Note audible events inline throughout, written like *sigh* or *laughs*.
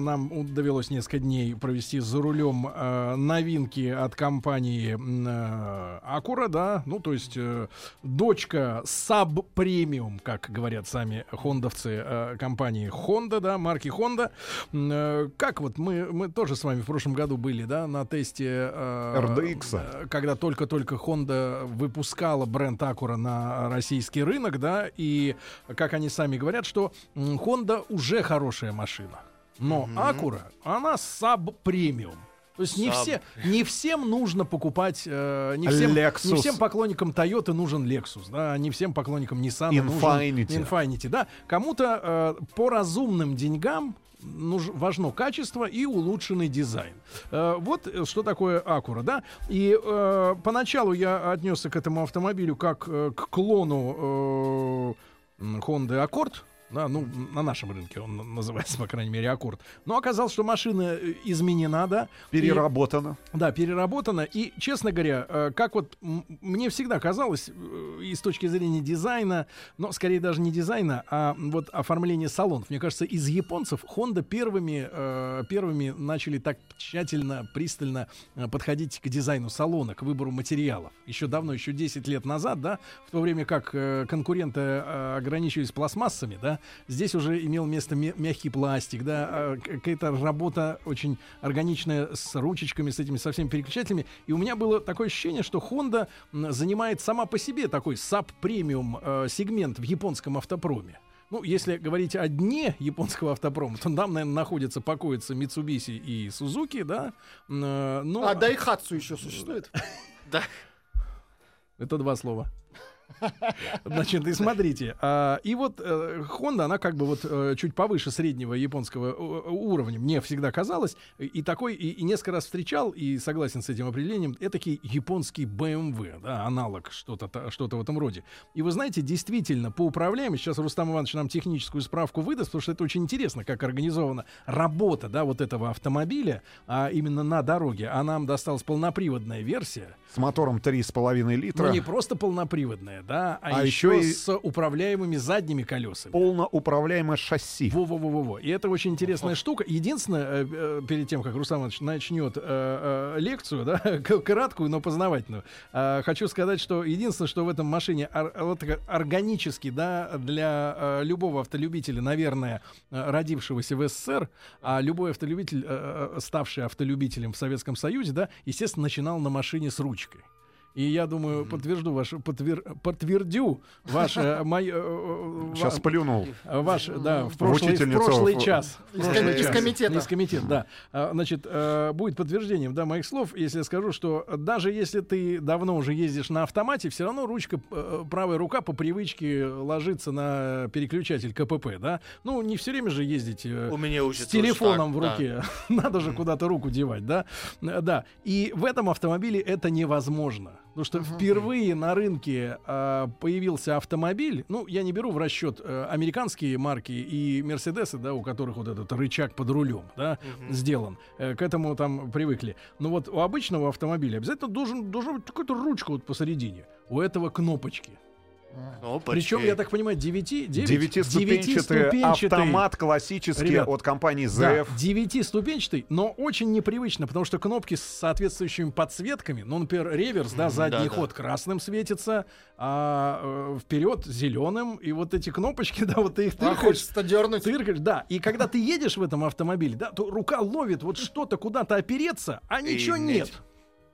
Нам довелось несколько дней провести за рулем э, новинки от компании э, Acura, да, ну то есть э, дочка Sub Premium, как говорят сами хондовцы э, компании Honda, да, марки Honda. Э, как вот мы мы тоже с вами в прошлом году были, да, на тесте э, RDX. э, когда только-только Honda выпускала бренд Acura на российский рынок, да, и как они сами говорят, что Honda уже хорошая машина. Но Acura, она саб-премиум. То есть не, все, не всем нужно покупать, э, не, всем, Lexus. не всем поклонникам Toyota нужен Lexus, да, не всем поклонникам Nissan Infiniti. нужен Infiniti, да. Кому-то э, по разумным деньгам нуж- важно качество и улучшенный дизайн. Э, вот э, что такое Acura, да. И э, поначалу я отнесся к этому автомобилю как э, к клону э, Honda Accord. Да, ну, на нашем рынке он называется, по крайней мере, Аккорд. Но оказалось, что машина э, изменена, да. и- Переработано. да, переработано. И, честно говоря, э, как вот мне всегда казалось, э, и с точки зрения дизайна, но скорее даже не дизайна, а вот оформления салонов. Мне кажется, из японцев Honda первыми, первыми начали так тщательно, пристально подходить к дизайну салона, к выбору материалов. Еще давно, еще 10 лет назад, да, в то время как конкуренты ограничивались пластмассами, да, здесь уже имел место мя- мягкий пластик, да, а, какая-то работа очень органичная с ручечками, с этими со всеми переключателями. И у меня было такое ощущение, что Honda занимает сама по себе такой саб-премиум э, сегмент в японском автопроме. Ну, если говорить о дне японского автопрома, то там, наверное, находятся, покоятся Mitsubishi и Suzuki, да. Э, Но А Дайхатсу еще существует? Да. это два слова. Значит, и смотрите, а, и вот э, Honda, она как бы вот э, чуть повыше среднего японского э, уровня, мне всегда казалось, и такой, и, несколько раз встречал, и согласен с этим определением, этакий японский BMW, да, аналог, что-то что-то в этом роде. И вы знаете, действительно, по управляемости, сейчас Рустам Иванович нам техническую справку выдаст, потому что это очень интересно, как организована работа, да, вот этого автомобиля, а именно на дороге, а нам досталась полноприводная версия, С мотором 3,5 литра. ну, не просто полноприводная, да, а, А еще, еще и- с управляемыми задними колесами. Полноуправляемое шасси. Во-во-во-во. И это очень интересная штука. Единственное, э, э, перед тем, как Руслан Иванович начнет э, лекцию, да, *laughs* краткую, но познавательную, хочу сказать, что единственное, что в этом машине вот органически, да, для любого автолюбителя, наверное, родившегося в СССР, а любой автолюбитель, ставший автолюбителем в Советском Союзе, да, естественно, начинал на машине с ручкой. И я думаю, подтвержду ваше, подтвер, подтвердю ваше, мое, э, Сейчас ва- плюнул. Ваш, да, в прошлый, в прошлый в- час. В Из прошлый из час. комитета. Из комитета, да. А, Значит, э, будет подтверждением, да, моих слов, если я скажу, что даже если ты давно уже ездишь на автомате, все равно ручка, э, правая рука по привычке ложится на переключатель КПП, да. Ну, не все время же ездить э, У меня с телефоном в так, руке. *laughs* Надо же куда-то руку девать, да? Э, Да. И в этом автомобиле это невозможно. Потому что впервые на рынке а, появился автомобиль. Ну, я не беру в расчет э, американские марки и Мерседесы, да, у которых вот этот рычаг под рулем, да, сделан. Э, к этому там привыкли. Но вот у обычного автомобиля обязательно должен, должна быть какая-то ручка вот посередине. У этого кнопочки. Опачки. Причем, я так понимаю, 9, 9, Девятиступенчатый автомат классический Ребят, от компании Да, ZF. девятиступенчатый, но очень непривычно, потому что кнопки с соответствующими подсветками, ну, например, реверс, да, задний да-да. ход красным светится, а э, вперед зеленым, и вот эти кнопочки, *laughs* да, вот ты их А тыркаешь, хочется дернуть. тыркаешь, да, и когда ты едешь в этом автомобиле, да, то рука ловит вот что-то куда-то опереться, а ничего И нет. нет.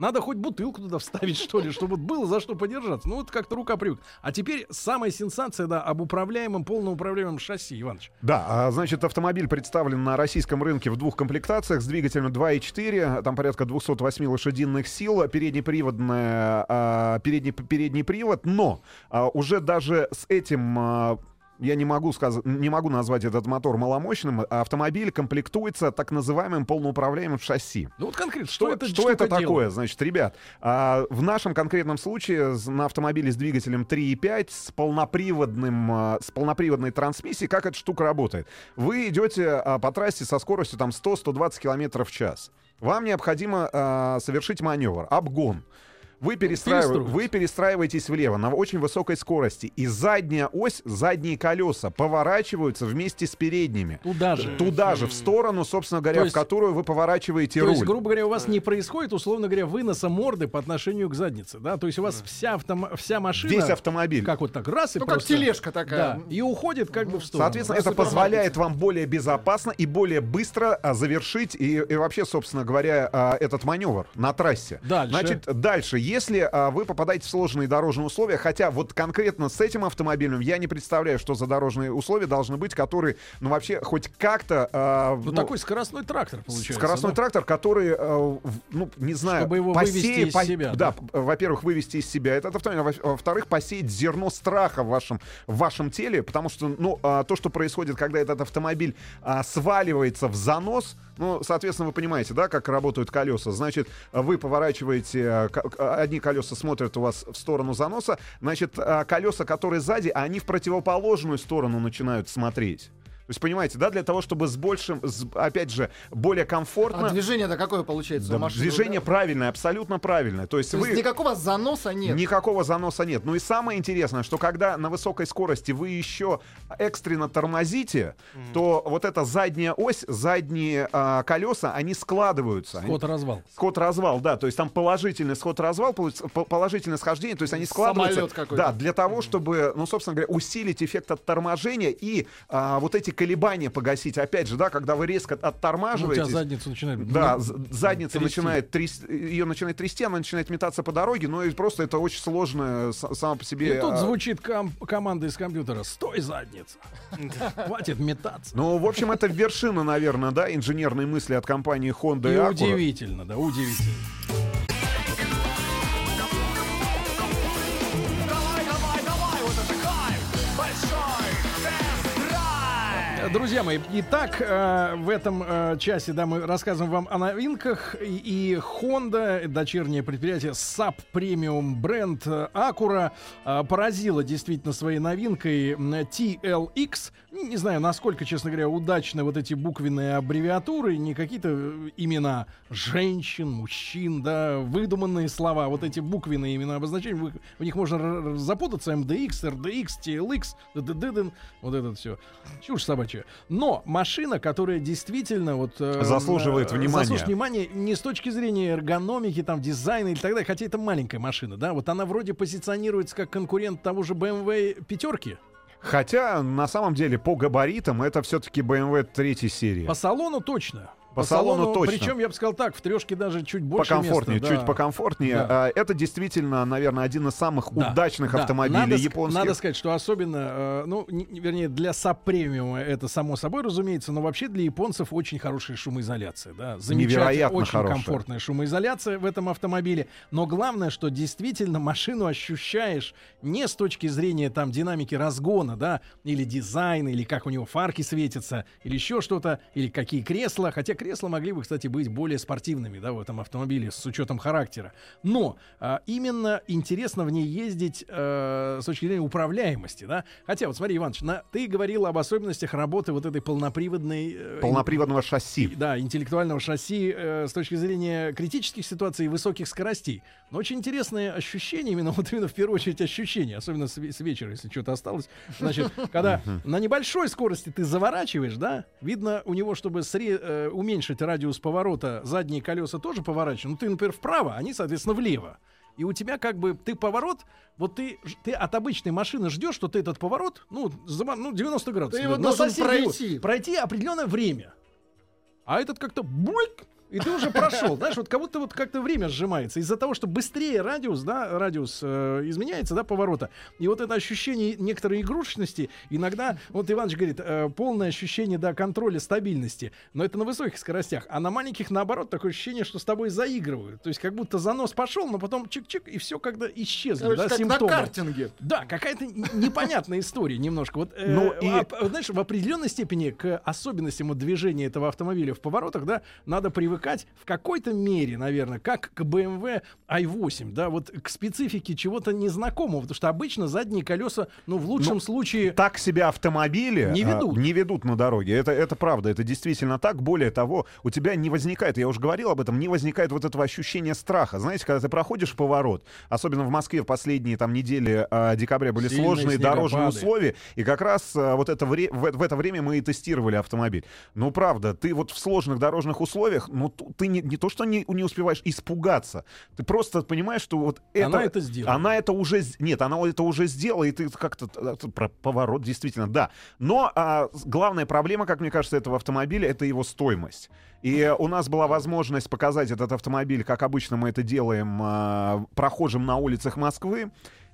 Надо хоть бутылку туда вставить, что ли, чтобы было за что подержаться. Ну, вот как-то рука привык. А теперь самая сенсация, да, об управляемом, полноуправляемом шасси, Иваныч. Да, а, значит, автомобиль представлен на российском рынке в двух комплектациях с двигателем 2.4, там порядка 208 лошадиных сил, переднеприводная, а, передний, передний привод, но а, уже даже с этим я не могу, сказ- не могу назвать этот мотор маломощным, а автомобиль комплектуется так называемым полноуправляемым шасси. Ну вот конкретно, что, Что, это что это такое? делает? Значит, ребят, а, в нашем конкретном случае на автомобиле с двигателем 3.5 с полноприводным, а, с полноприводной трансмиссией, как эта штука работает? Вы идете а, по трассе со скоростью там 100-120 км в час. Вам необходимо а, совершить маневр, обгон. Вы, перестраив- вы перестраиваетесь влево на очень высокой скорости, и задняя ось, задние колеса поворачиваются вместе с передними. Туда же. Туда же, в сторону, собственно говоря, То есть- в которую вы поворачиваете То руль. есть, грубо говоря, у вас не происходит, условно говоря, выноса морды по отношению к заднице, да? То есть у вас вся, автом- вся машина... Весь автомобиль. Как вот так, раз и Ну, как просто... тележка такая. Да, и уходит как бы в сторону. Соответственно, это позволяет вам более безопасно и более быстро а, завершить и, и вообще, собственно говоря, а, этот маневр на трассе. Дальше. Значит, дальше, если а, вы попадаете в сложные дорожные условия, хотя вот конкретно с этим автомобилем я не представляю, что за дорожные условия должны быть, которые, ну вообще, хоть как-то... а, Ну, такой скоростной трактор получается. Скоростной да? трактор, который, в- ну, не знаю, Чтобы его посеет- вывести из по- себя, Да, да? во-первых, вывести из себя этот автомобиль, а во- во-вторых, посеять зерно страха в вашем, в вашем теле, потому что, ну, а, то, что происходит, когда этот автомобиль а, сваливается в занос, ну, соответственно, вы понимаете, да, как работают колеса. Значит, вы поворачиваете, а, к- одни колеса смотрят у вас в сторону заноса, значит, а, колеса, которые сзади, они в противоположную сторону начинают смотреть. То есть, понимаете, да, для того, чтобы с большим, с- опять же, более комфортно... А движение-то какое получается Да, у машины? движение Да. правильное, абсолютно правильное. То есть То вы... есть никакого заноса нет. Никакого заноса нет. Ну и самое интересное, что когда на высокой скорости вы еще экстренно тормозите, то вот эта задняя ось, задние а, колеса, они складываются. Они- Ход-развал. Сход-развал, да, то есть там положительный сход-развал, положительное схождение, то есть они складываются. Самолет какой-то. Да, для того, чтобы, ну, собственно говоря, усилить эффект отторможения и а, вот эти колебания погасить. Опять же, да, когда вы резко Ну, у тебя оттормаживаетесь. задницу начинает... Да, ну, задница трясти. начинает тряс- ее начинает трясти, она начинает метаться по дороге, но и просто это очень сложно само по себе. И тут а, звучит ком- команда из компьютера. Стой, задница. *laughs* Хватит метаться. Ну, в общем, это вершина, наверное, да, инженерной мысли от компании Honda и, И Acura. удивительно, да, удивительно. Друзья мои, итак, э, в этом э, часе да, мы рассказываем вам о новинках. И, Honda, дочернее предприятие SAP Premium бренд э, Acura, э, поразила действительно своей новинкой TLX. Не знаю, насколько, честно говоря, удачны вот эти буквенные аббревиатуры, не какие-то имена женщин, мужчин, да, выдуманные слова, вот эти буквенные имена обозначения, вы- в них можно запутаться, MDX, RDX, TLX, ДДДДН, вот это все. Чушь собачья. Но машина, которая действительно вот... э, Заслуживает э, внимания. заслуживает внимания не с точки зрения эргономики, там, дизайна и так далее, хотя это маленькая машина, да, вот она вроде позиционируется как конкурент того же BMW пятерки. Хотя, на самом деле, по габаритам это все-таки BMW третьей серии. По салону точно. По салону точно. Причем, я бы сказал так, в трешке даже чуть больше покомфортнее, места, чуть да. покомфортнее. Да. А, Это действительно, наверное, один из самых Да, удачных да. автомобилей надо, ск- японских. Надо сказать, что особенно, э, ну, не- не- вернее, для саб-премиума это само собой разумеется, но вообще для японцев очень хорошая шумоизоляция, да, замечательная, очень хорошая. комфортная шумоизоляция в этом автомобиле. Но главное, что действительно машину ощущаешь не с точки зрения там динамики разгона, да, или дизайна, или как у него фарки светятся, или еще что-то, или какие кресла, хотя кресла могли бы, кстати, быть более спортивными, да, в этом автомобиле с учетом характера. Но а, именно интересно в ней ездить э, с точки зрения управляемости, да. Хотя вот смотри, Иваныч, на, ты говорил об особенностях работы вот этой полноприводной э, Полноприводного шасси. да, интеллектуального шасси э, с точки зрения критических ситуаций и высоких скоростей. Но очень интересное ощущение, именно *laughs* вот именно в первую очередь ощущение, особенно с, с вечера, если что-то осталось. Значит, когда на небольшой скорости ты заворачиваешь, да, видно у него, чтобы сре- э, уменьшить радиус поворота, задние колеса тоже поворачивают. Ну, ты, например, вправо, они, соответственно, влево. И у тебя как бы ты поворот, вот ты, ты от обычной машины ждешь, что ты этот поворот, ну, зама- ну 90 градусов. Ты его на должен пройти. пройти определенное время. А этот как-то буйк, и ты уже прошел. Знаешь, вот как будто вот как-то время сжимается. Из-за того, что быстрее радиус, да, радиус э, изменяется, да, поворота. И вот это ощущение некоторой игрушечности, иногда, вот Иванович говорит, э, полное ощущение, да, контроля, стабильности. Но это на высоких скоростях. А на маленьких, наоборот, такое ощущение, что с тобой заигрывают. То есть как будто занос пошел, но потом чик-чик, и все когда исчезли, Короче, да, как на симптомы. картинге. Да, какая-то непонятная история немножко. Вот, э, Ну и- а, знаешь, в определенной степени к особенностям вот движения этого автомобиля в поворотах, да, надо привыкать привыкать в какой-то мере, наверное, как к BMW i8, да, вот к специфике чего-то незнакомого, потому что обычно задние колеса, ну, в лучшем Ну, случае... Так себя автомобили Не а, ведут. не ведут на дороге. Это, это правда, это действительно так. Более того, у тебя не возникает, я уже говорил об этом, не возникает вот этого ощущения страха. Знаете, когда ты проходишь поворот, особенно в Москве в последние там недели а, декабря были Сильные сложные дорожные условия, и как раз а, вот это вре- в, в это время мы и тестировали автомобиль. Ну, правда, ты вот в сложных дорожных условиях, ну, ты не, не то, что не, не успеваешь испугаться, ты просто понимаешь, что вот это... Она это сделала. Она это уже... Нет, она это уже сделала, и ты как-то... т- Про поворот, действительно, да. Но а, главная проблема, как мне кажется, этого автомобиля, это его стоимость. И у нас была возможность показать этот автомобиль, как обычно мы это делаем, а, прохожим на улицах Москвы.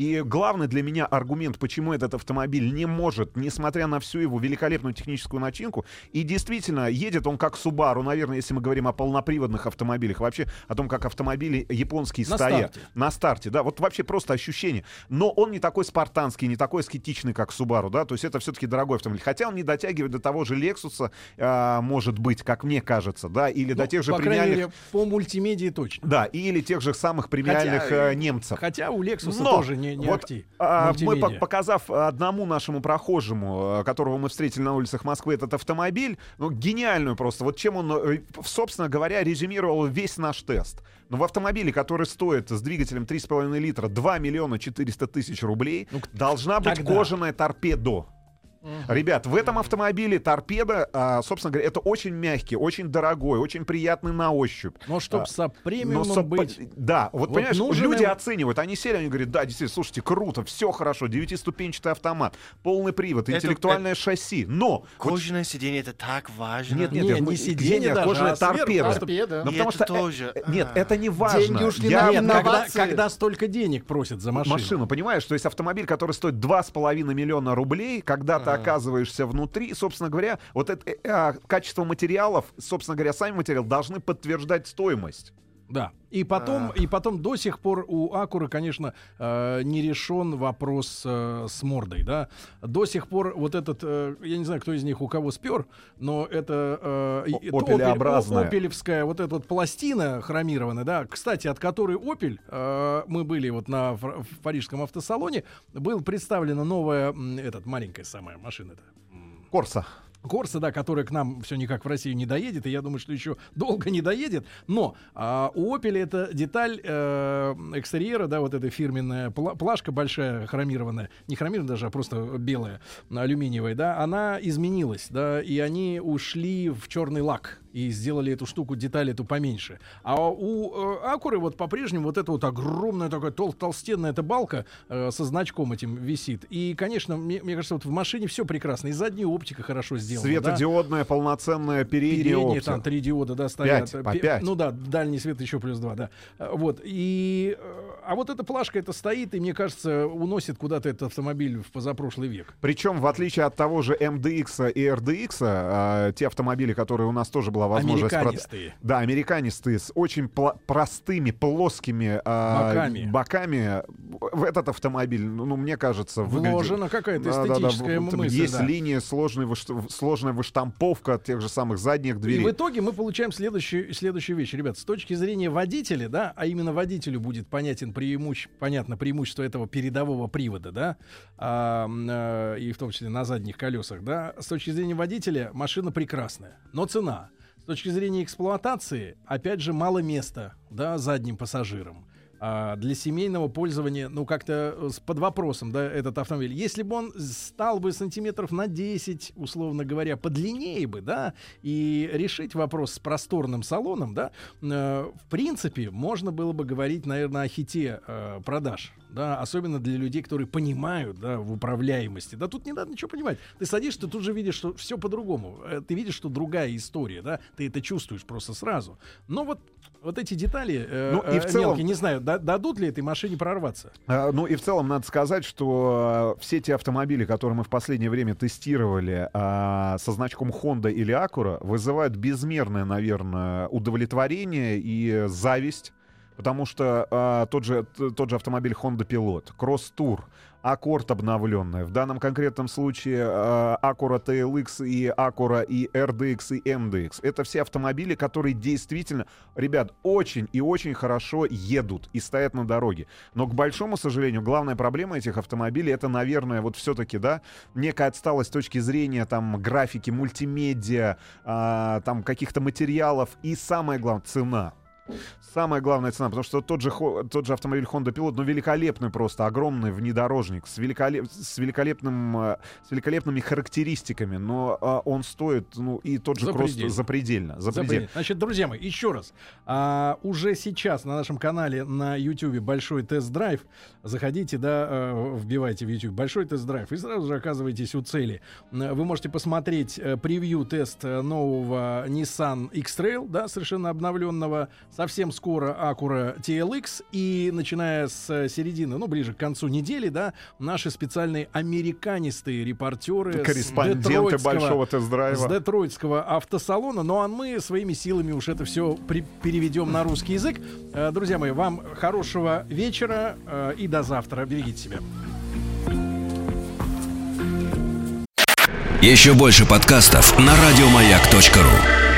И главный для меня аргумент, почему этот автомобиль не может, несмотря на всю его великолепную техническую начинку, и действительно едет он как Subaru, наверное, если мы говорим о полноприводных автомобилях, вообще о том, как автомобили японские На стоят. старте. На старте, да, вот вообще просто ощущение. Но он не такой спартанский, не такой аскетичный, как Subaru, да, то есть это все-таки дорогой автомобиль. Хотя он не дотягивает до того же Lexus, а, может быть, как мне кажется, да, или до ну, тех же по премиальных... мере, по мультимедии точно. Да, или тех же самых премиальных Хотя, э, немцев. Хотя у Lexus Но тоже не, не вот, ахти. а, мы, Мультимедиа. по- показав одному нашему прохожему, э, которого мы встретили на улицах Москвы, этот автомобиль, ну, гениальную просто. Вот чем он, э, собственно говоря, резюмировал весь наш тест. Но в автомобиле, который стоит с двигателем 3,5 литра 2 миллиона 400 тысяч рублей, должна быть тогда. кожаная торпедо. Ребят, в этом автомобиле торпеда, а, собственно говоря, это очень мягкий, очень дорогой, очень приятный на ощупь. Но чтобы А, со но премиумом со- быть... Да, вот, Вот понимаешь, нужен люди им- оценивают, они сели, они говорят, да, действительно, слушайте, круто, все хорошо, девятиступенчатый автомат, полный привод, Это- интеллектуальное шасси, но... вот- Кожаное сиденье это так важно. нет, нет, Не, нет, не сиденье даже, кожаная а торпеда. Торпеда. Ну, И потому это что... э, тоже. э, Нет, А. это не важно. Деньги ушли Я- на Нет, когда, инновации. когда столько денег просят за машину. машину, понимаешь? То есть автомобиль, который стоит 2,5 миллиона рублей, когда ты оказываешься внутри, собственно говоря, вот это э, а, качество материалов, собственно говоря, сами материалы должны подтверждать стоимость. Да. И потом, и потом до сих пор у Акуры, конечно, э, не решен вопрос э, с мордой, да. До сих пор вот этот, э, я не знаю, кто из них у кого спер, но это, э, опелеобразная. опелевская вот эта вот пластина хромированная, да. Кстати, от которой Опель, э, мы были вот на фр- в парижском автосалоне, был представлена новая, этот маленькая самая машина-то. Корса. Корса, да, которая к нам все никак в Россию не доедет, и я думаю, что еще долго не доедет. Но а, у Opel это деталь э, экстерьера, да, вот эта фирменная пла- плашка большая, хромированная, не хромированная даже, а просто белая, алюминиевая, да, она изменилась, да, и они ушли в черный лак и сделали эту штуку, деталь эту поменьше. А у э, Акуры вот по-прежнему вот эта вот огромная такая тол- толстенная эта балка э, со значком этим висит. И, конечно, мне, мне кажется, вот в машине все прекрасно. И задняя оптика хорошо сделана. да. Светодиодная, полноценная передняя Передние оптика. там три диода, да, стоят. Пять, по Пе- пять. Ну да, дальний свет еще плюс два, да. Э, Вот. И, э, а вот эта плашка это стоит, и мне кажется, уносит куда-то этот автомобиль в позапрошлый век. Причем, в отличие от того же MDX и RDX, а, те автомобили, которые у нас тоже была возможность... прод- Американистые. Да, американистые, с очень пла- простыми, плоскими а, Боками. боками. В этот автомобиль, ну, ну, мне кажется, выглядит... Вложена какая-то эстетическая вот, мысль. Есть да. линия, сложная, выш- сложная выштамповка от тех же самых задних И дверей. в итоге мы получаем следующую, следующую вещь. Ребят, с точки зрения водителя, да, а именно водителю будет понятен преимущ... понятно преимущество этого передового привода, да, а, э, и в том числе на задних колесах, да, с точки зрения водителя машина прекрасная, но цена. Точки зрения эксплуатации, опять же, мало места, да, задним пассажирам. А для семейного пользования, ну, как-то э, под вопросом, да, этот автомобиль. Если бы он стал бы сантиметров на 10, условно говоря, подлиннее бы, да, и решить вопрос с просторным салоном, да, э, в принципе, можно было бы говорить, наверное, о хите э, продаж, да, особенно для людей, которые понимают, да, в управляемости. Да, тут не надо ничего понимать. Ты садишься, ты тут же видишь, что все по-другому. Э, Ты видишь, что другая история, да, ты это чувствуешь просто сразу. Но вот, вот эти детали, э, Ну, и в э, целом- мелкие, не знаю, да- дадут ли этой машине прорваться. А, Ну и в целом надо сказать, что а, все те автомобили, которые мы в последнее время тестировали а, со значком Honda или Acura, вызывают безмерное, наверное, удовлетворение и зависть. Потому что а, тот, же, тот же автомобиль Honda Pilot, Cross Tour, Accord обновленная, в данном конкретном случае а, Acura TLX и Acura и RDX и MDX. Это все автомобили, которые действительно, ребят, очень и очень хорошо едут и стоят на дороге. Но, к большому сожалению, главная проблема этих автомобилей это, наверное, вот все-таки, да, некая отсталость с точки зрения там графики, мультимедиа, а, там каких-то материалов и самое главное цена. Самая главная цена, потому что тот же, тот же автомобиль Honda Pilot, ну, великолепный просто, огромный внедорожник с, великолеп, с, великолепным, э, с великолепными характеристиками, но а, он стоит, ну, и тот же Запредельно. запредельно. запредельно. Запредельно. Значит, друзья мои, еще раз. А, уже сейчас на нашем канале на YouTube большой тест-драйв. Заходите, да, э, вбивайте в YouTube большой тест-драйв и сразу же оказываетесь у цели. Вы можете посмотреть превью-тест нового Nissan X-Trail, да, совершенно обновленного. Совсем скоро Acura TLX. И начиная с э, середины, ну, ближе к концу недели, да, наши специальные американистые репортеры с Корреспонденты детройтского- большого с тест-драйва. детройтского автосалона. Ну а мы своими силами уж это все переведем на русский язык. Э, Друзья мои, вам хорошего вечера э, и до завтра. Берегите себя. Еще больше подкастов на радиомаяк.ру.